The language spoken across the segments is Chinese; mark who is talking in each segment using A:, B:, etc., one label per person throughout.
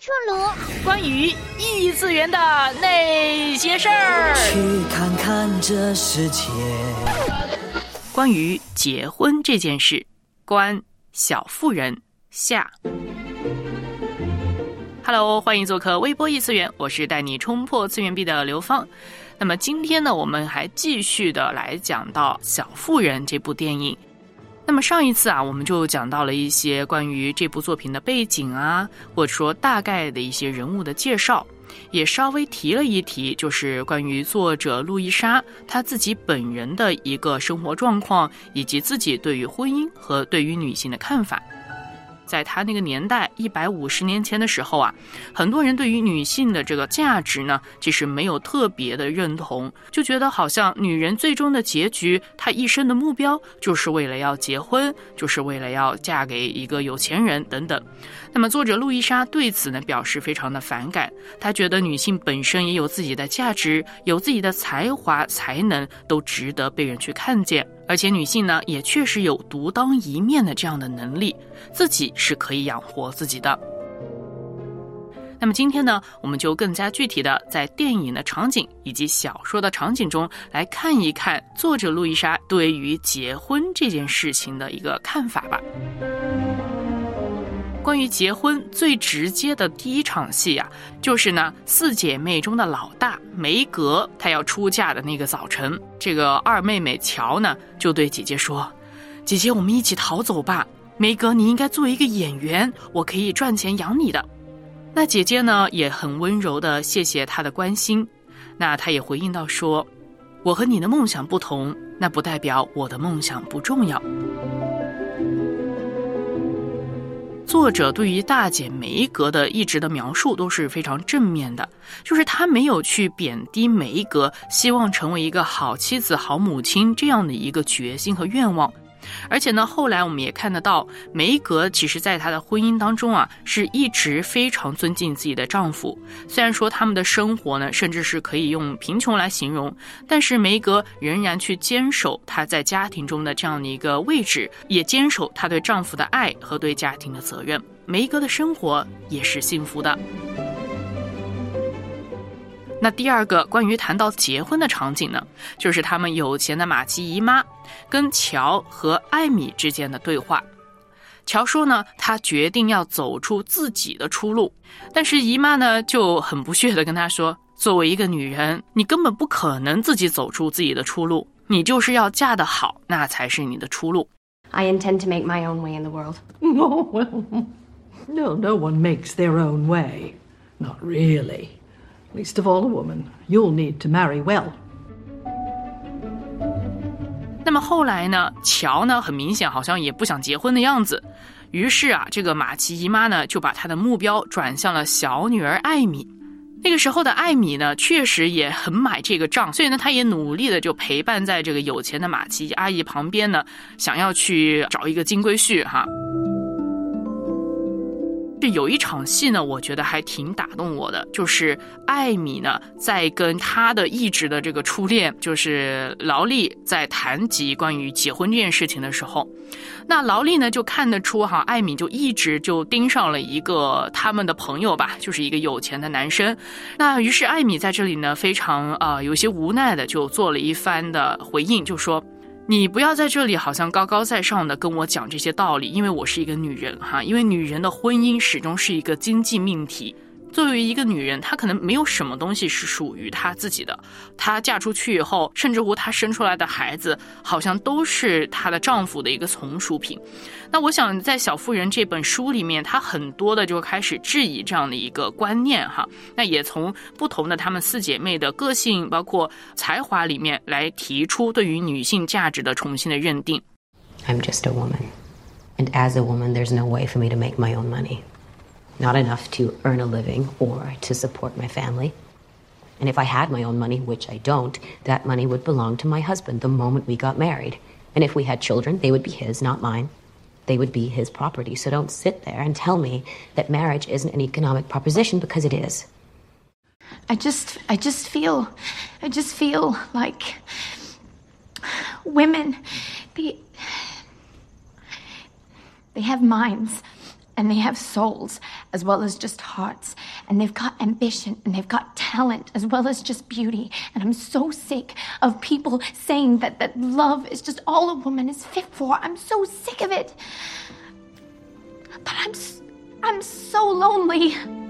A: 出炉，
B: 关于异次元的那些事儿。
C: 去看看这世界。
B: 关于结婚这件事，关小妇人下。Hello，欢迎做客微波异次元，我是带你冲破次元壁的刘芳。那么今天呢，我们还继续的来讲到《小妇人》这部电影。那么上一次啊，我们就讲到了一些关于这部作品的背景啊，或者说大概的一些人物的介绍，也稍微提了一提，就是关于作者路易莎她自己本人的一个生活状况，以及自己对于婚姻和对于女性的看法。在他那个年代，一百五十年前的时候啊，很多人对于女性的这个价值呢，其实没有特别的认同，就觉得好像女人最终的结局，她一生的目标就是为了要结婚，就是为了要嫁给一个有钱人等等。那么作者路易莎对此呢表示非常的反感，她觉得女性本身也有自己的价值，有自己的才华才能，都值得被人去看见。而且女性呢，也确实有独当一面的这样的能力，自己是可以养活自己的。那么今天呢，我们就更加具体的在电影的场景以及小说的场景中来看一看作者路易莎对于结婚这件事情的一个看法吧。关于结婚最直接的第一场戏啊，就是呢四姐妹中的老大梅格她要出嫁的那个早晨，这个二妹妹乔呢就对姐姐说：“姐姐，我们一起逃走吧。梅格，你应该做一个演员，我可以赚钱养你的。”那姐姐呢也很温柔的谢谢她的关心，那她也回应到说：“我和你的梦想不同，那不代表我的梦想不重要。”作者对于大姐梅格的一直的描述都是非常正面的，就是他没有去贬低梅格，希望成为一个好妻子、好母亲这样的一个决心和愿望。而且呢，后来我们也看得到，梅格其实在她的婚姻当中啊，是一直非常尊敬自己的丈夫。虽然说他们的生活呢，甚至是可以用贫穷来形容，但是梅格仍然去坚守她在家庭中的这样的一个位置，也坚守她对丈夫的爱和对家庭的责任。梅格的生活也是幸福的。那第二个关于谈到结婚的场景呢，就是他们有钱的玛奇姨妈跟乔和艾米之间的对话。乔说呢，他决定要走出自己的出路，但是姨妈呢就很不屑的跟他说：“作为一个女人，你根本不可能自己走出自己的出路，你就是要嫁得好，那才是你的出路。”
D: I intend to make my own way in the world.
E: Oh, well, no, no one makes their own way. Not really. Least of all a woman. You'll need to marry well.
B: 那么后来呢？乔呢，很明显好像也不想结婚的样子。于是啊，这个马奇姨妈呢，就把她的目标转向了小女儿艾米。那个时候的艾米呢，确实也很买这个账，所以呢，她也努力的就陪伴在这个有钱的马奇阿姨旁边呢，想要去找一个金龟婿哈。是有一场戏呢，我觉得还挺打动我的，就是艾米呢在跟她的一直的这个初恋，就是劳力在谈及关于结婚这件事情的时候，那劳力呢就看得出哈，艾米就一直就盯上了一个他们的朋友吧，就是一个有钱的男生。那于是艾米在这里呢非常啊有些无奈的就做了一番的回应，就说。你不要在这里好像高高在上的跟我讲这些道理，因为我是一个女人哈，因为女人的婚姻始终是一个经济命题。作为一个女人，她可能没有什么东西是属于她自己的。她嫁出去以后，甚至乎她生出来的孩子，好像都是她的丈夫的一个从属品。那我想，在《小妇人》这本书里面，她很多的就开始质疑这样的一个观念哈。那也从不同的她们四姐妹的个性，包括才华里面来提出对于女性价值的重新的认定。
D: I'm just a woman, and as a woman, there's no way for me to make my own money. Not enough to earn a living or to support my family. And if I had my own money, which I don't, that money would belong to my husband the moment we got married. And if we had children, they would be his, not mine. They would be his property. So don't sit there and tell me that marriage isn't an economic proposition because it is.
F: I just I just feel I just feel like women they they have minds and they have souls as well as just hearts. And they've got ambition and they've got talent as well as just beauty. And I'm so sick of people saying that, that love is just all a woman is fit for. I'm so sick of it. But I'm, I'm so lonely.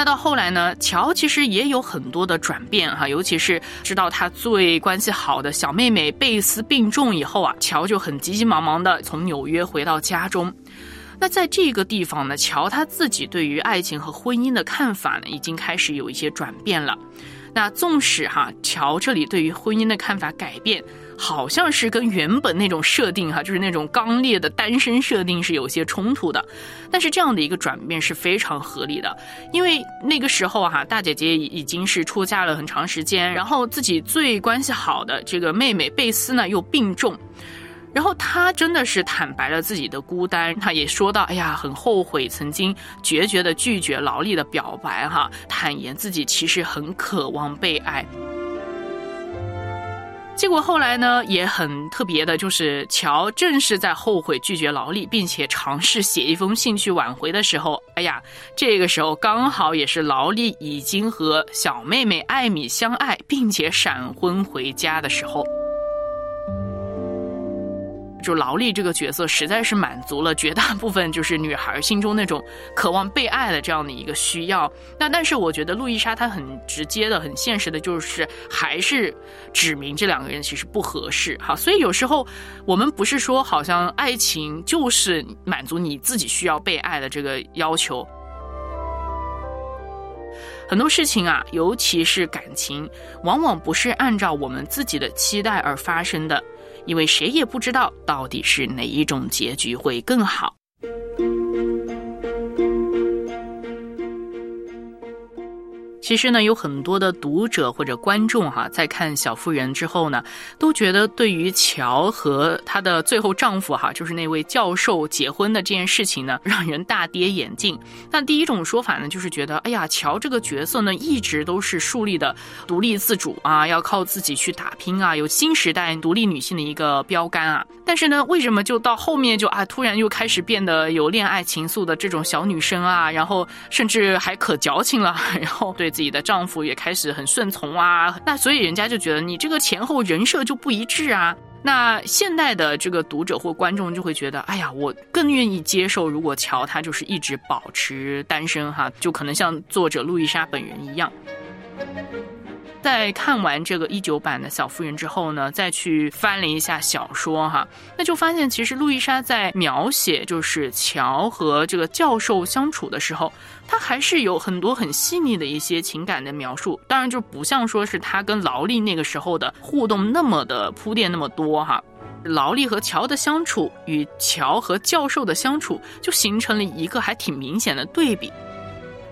B: 那到后来呢，乔其实也有很多的转变哈，尤其是知道他最关系好的小妹妹贝斯病重以后啊，乔就很急急忙忙的从纽约回到家中。那在这个地方呢，乔他自己对于爱情和婚姻的看法呢，已经开始有一些转变了。那纵使哈，乔这里对于婚姻的看法改变。好像是跟原本那种设定哈，就是那种刚烈的单身设定是有些冲突的，但是这样的一个转变是非常合理的，因为那个时候哈，大姐姐已经是出嫁了很长时间，然后自己最关系好的这个妹妹贝斯呢又病重，然后她真的是坦白了自己的孤单，她也说到，哎呀，很后悔曾经决绝的拒绝劳力的表白哈，坦言自己其实很渴望被爱。结果后来呢，也很特别的，就是乔正是在后悔拒绝劳力，并且尝试写一封信去挽回的时候，哎呀，这个时候刚好也是劳力已经和小妹妹艾米相爱，并且闪婚回家的时候。就劳力这个角色实在是满足了绝大部分就是女孩心中那种渴望被爱的这样的一个需要。那但是我觉得路易莎她很直接的、很现实的，就是还是指明这两个人其实不合适哈。所以有时候我们不是说好像爱情就是满足你自己需要被爱的这个要求。很多事情啊，尤其是感情，往往不是按照我们自己的期待而发生的。因为谁也不知道到底是哪一种结局会更好。其实呢，有很多的读者或者观众哈，在看《小妇人》之后呢，都觉得对于乔和她的最后丈夫哈，就是那位教授结婚的这件事情呢，让人大跌眼镜。那第一种说法呢，就是觉得，哎呀，乔这个角色呢，一直都是树立的独立自主啊，要靠自己去打拼啊，有新时代独立女性的一个标杆啊。但是呢，为什么就到后面就啊，突然又开始变得有恋爱情愫的这种小女生啊，然后甚至还可矫情了，然后对。自己的丈夫也开始很顺从啊，那所以人家就觉得你这个前后人设就不一致啊。那现代的这个读者或观众就会觉得，哎呀，我更愿意接受，如果乔他就是一直保持单身哈，就可能像作者路易莎本人一样。在看完这个一九版的小妇人之后呢，再去翻了一下小说哈，那就发现其实路易莎在描写就是乔和这个教授相处的时候，他还是有很多很细腻的一些情感的描述。当然就不像说是他跟劳力那个时候的互动那么的铺垫那么多哈。劳力和乔的相处与乔和教授的相处就形成了一个还挺明显的对比。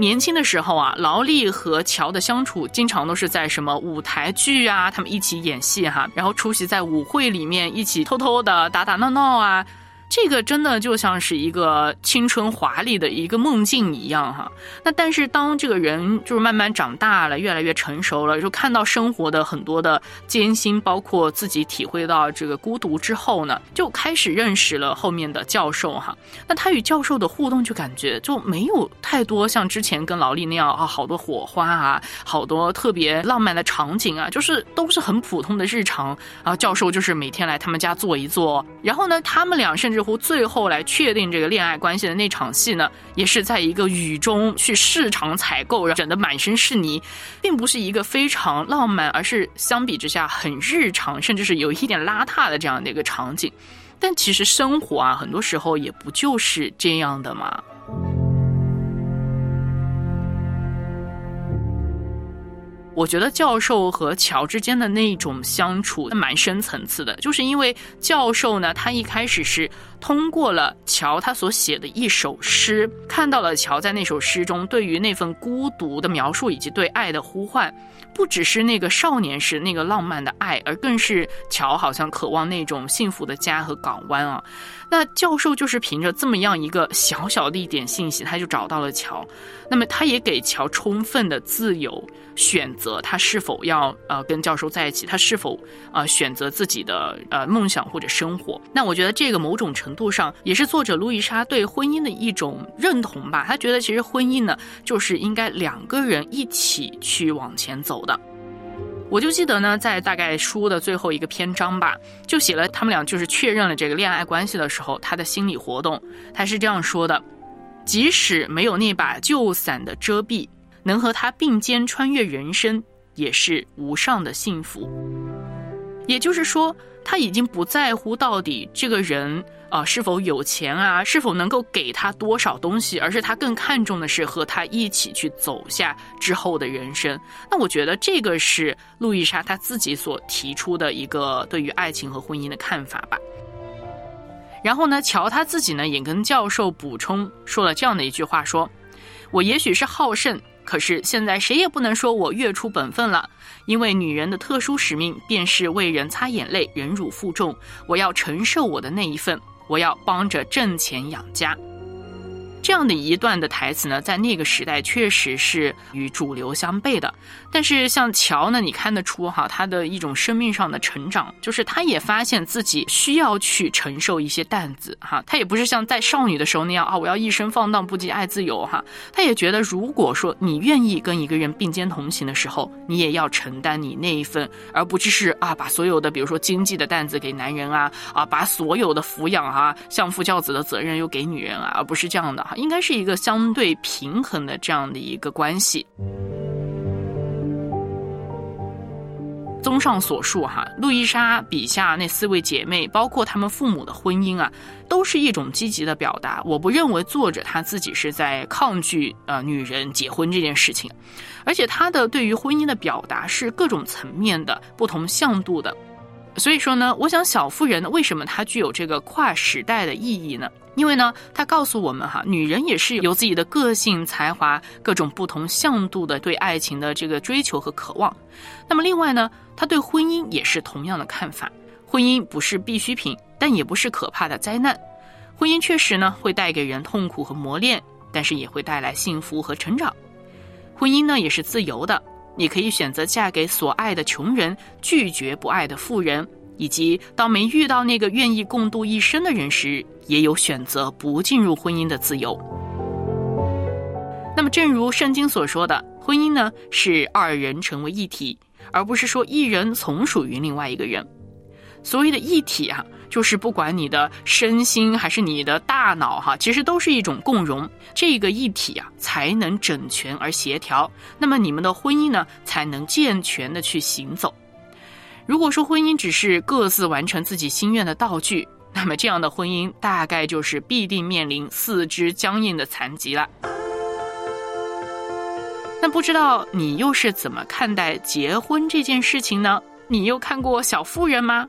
B: 年轻的时候啊，劳力和乔的相处经常都是在什么舞台剧啊，他们一起演戏哈，然后出席在舞会里面一起偷偷的打打闹闹啊。这个真的就像是一个青春华丽的一个梦境一样哈。那但是当这个人就是慢慢长大了，越来越成熟了，就看到生活的很多的艰辛，包括自己体会到这个孤独之后呢，就开始认识了后面的教授哈。那他与教授的互动就感觉就没有太多像之前跟劳力那样啊，好多火花啊，好多特别浪漫的场景啊，就是都是很普通的日常啊。教授就是每天来他们家坐一坐，然后呢，他们俩甚至。乎最后来确定这个恋爱关系的那场戏呢，也是在一个雨中去市场采购，然后整得满身是泥，并不是一个非常浪漫，而是相比之下很日常，甚至是有一点邋遢的这样的一个场景。但其实生活啊，很多时候也不就是这样的吗？我觉得教授和乔之间的那种相处蛮深层次的，就是因为教授呢，他一开始是通过了乔他所写的一首诗，看到了乔在那首诗中对于那份孤独的描述以及对爱的呼唤。不只是那个少年时那个浪漫的爱，而更是乔好像渴望那种幸福的家和港湾啊。那教授就是凭着这么样一个小小的一点信息，他就找到了乔。那么他也给乔充分的自由选择，他是否要呃跟教授在一起，他是否呃选择自己的呃梦想或者生活。那我觉得这个某种程度上也是作者路易莎对婚姻的一种认同吧。他觉得其实婚姻呢，就是应该两个人一起去往前走的。我就记得呢，在大概书的最后一个篇章吧，就写了他们俩就是确认了这个恋爱关系的时候，他的心理活动，他是这样说的：即使没有那把旧伞的遮蔽，能和他并肩穿越人生，也是无上的幸福。也就是说，他已经不在乎到底这个人。啊，是否有钱啊？是否能够给他多少东西？而是他更看重的是和他一起去走下之后的人生。那我觉得这个是路易莎她自己所提出的一个对于爱情和婚姻的看法吧。然后呢，乔他自己呢也跟教授补充说了这样的一句话：说，我也许是好胜，可是现在谁也不能说我越出本分了。因为女人的特殊使命便是为人擦眼泪、忍辱负重，我要承受我的那一份。我要帮着挣钱养家。这样的一段的台词呢，在那个时代确实是与主流相悖的。但是像乔呢，你看得出哈，他的一种生命上的成长，就是他也发现自己需要去承受一些担子哈。他也不是像在少女的时候那样啊，我要一生放荡不羁爱自由哈。他也觉得，如果说你愿意跟一个人并肩同行的时候，你也要承担你那一份，而不只是啊，把所有的比如说经济的担子给男人啊，啊，把所有的抚养啊、相夫教子的责任又给女人啊，而不是这样的哈。应该是一个相对平衡的这样的一个关系。综上所述，哈，路易莎笔下那四位姐妹，包括她们父母的婚姻啊，都是一种积极的表达。我不认为作者他自己是在抗拒呃女人结婚这件事情，而且他的对于婚姻的表达是各种层面的、不同向度的。所以说呢，我想小妇人为什么它具有这个跨时代的意义呢？因为呢，它告诉我们哈，女人也是有自己的个性、才华、各种不同向度的对爱情的这个追求和渴望。那么另外呢，她对婚姻也是同样的看法。婚姻不是必需品，但也不是可怕的灾难。婚姻确实呢会带给人痛苦和磨练，但是也会带来幸福和成长。婚姻呢也是自由的。你可以选择嫁给所爱的穷人，拒绝不爱的富人，以及当没遇到那个愿意共度一生的人时，也有选择不进入婚姻的自由。那么，正如圣经所说的，婚姻呢是二人成为一体，而不是说一人从属于另外一个人。所谓的一体啊。就是不管你的身心还是你的大脑哈，其实都是一种共融，这个一体啊才能整全而协调。那么你们的婚姻呢才能健全的去行走。如果说婚姻只是各自完成自己心愿的道具，那么这样的婚姻大概就是必定面临四肢僵硬的残疾了。那不知道你又是怎么看待结婚这件事情呢？你又看过《小妇人》吗？